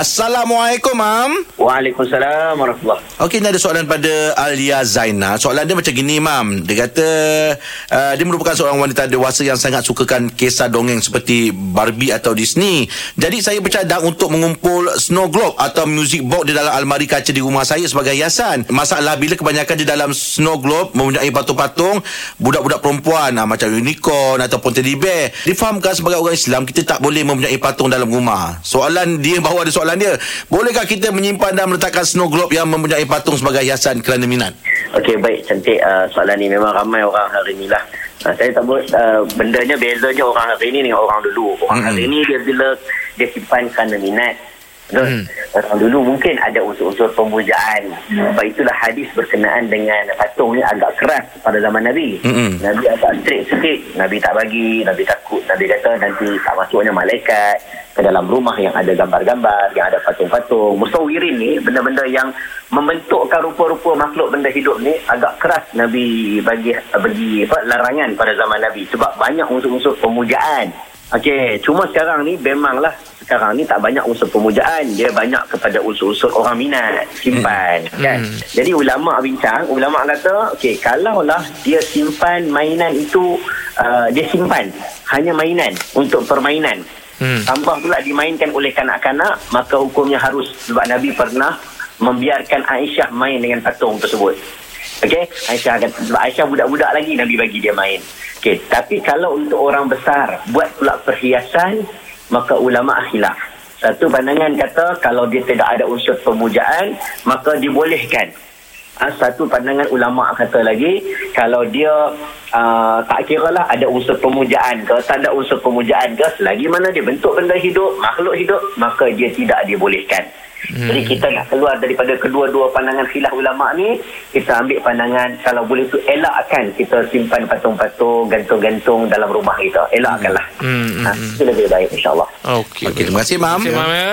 Assalamualaikum, Mam. Waalaikumsalam warahmatullahi Okey, ni ada soalan pada Alia Zaina. Soalan dia macam gini, Mam. Dia kata uh, dia merupakan seorang wanita dewasa yang sangat sukakan kisah dongeng seperti Barbie atau Disney. Jadi saya bercadang untuk mengumpul snow globe atau music box di dalam almari kaca di rumah saya sebagai hiasan. Masalah bila kebanyakan di dalam snow globe mempunyai patung-patung budak-budak perempuan uh, macam unicorn ataupun teddy bear. Difahamkan sebagai orang Islam kita tak boleh mempunyai patung dalam rumah. Soalan dia bawa ada soalan dia. Bolehkah kita menyimpan dan meletakkan snow globe yang mempunyai patung sebagai hiasan kerana minat? Okey baik cantik uh, soalan ni memang ramai orang hari ni lah. Uh, saya tak boleh uh, bendanya bezanya orang hari ni dengan orang dulu. Orang Mm-mm. hari ni dia bila dia simpan kerana minat. Betul? Hmm. Dulu mungkin ada unsur-unsur pemujaan. Sebab itulah hadis berkenaan dengan patung ni agak keras pada zaman Nabi. Mm-mm. Nabi agak strict sikit. Nabi tak bagi, Nabi takut. Nabi kata nanti tak masuknya malaikat ke dalam rumah yang ada gambar-gambar, yang ada patung-patung. Musawirin ni benda-benda yang membentukkan rupa-rupa makhluk benda hidup ni agak keras Nabi bagi bagi apa larangan pada zaman Nabi sebab banyak unsur-unsur pemujaan. Okey, cuma sekarang ni memanglah sekarang ni tak banyak unsur pemujaan, dia banyak kepada unsur-unsur orang minat, simpan Hmm. kan. Jadi ulama bincang, ulama kata, okey, kalaulah dia simpan mainan itu uh, dia simpan hanya mainan untuk permainan. Hmm. Tambah pula dimainkan oleh kanak-kanak, maka hukumnya harus sebab Nabi pernah membiarkan Aisyah main dengan patung tersebut. Okey, Aisyah kata sebab Aisyah budak-budak lagi Nabi bagi dia main. Okey, tapi kalau untuk orang besar buat pula perhiasan, maka ulama khilaf. Satu pandangan kata kalau dia tidak ada unsur pemujaan, maka dibolehkan. Ha, satu pandangan ulama kata lagi kalau dia uh, tak kira lah ada unsur pemujaan ke tak ada unsur pemujaan ke selagi mana dia bentuk benda hidup makhluk hidup maka dia tidak dibolehkan hmm. jadi kita nak keluar daripada kedua-dua pandangan khilaf ulama ni kita ambil pandangan kalau boleh tu elakkan kita simpan patung-patung gantung-gantung dalam rumah kita elakkanlah Hmm, hmm, ha, itu lebih baik insyaAllah Okey. Okey, terima kasih, Mam. Terima kasih, Mam. ya.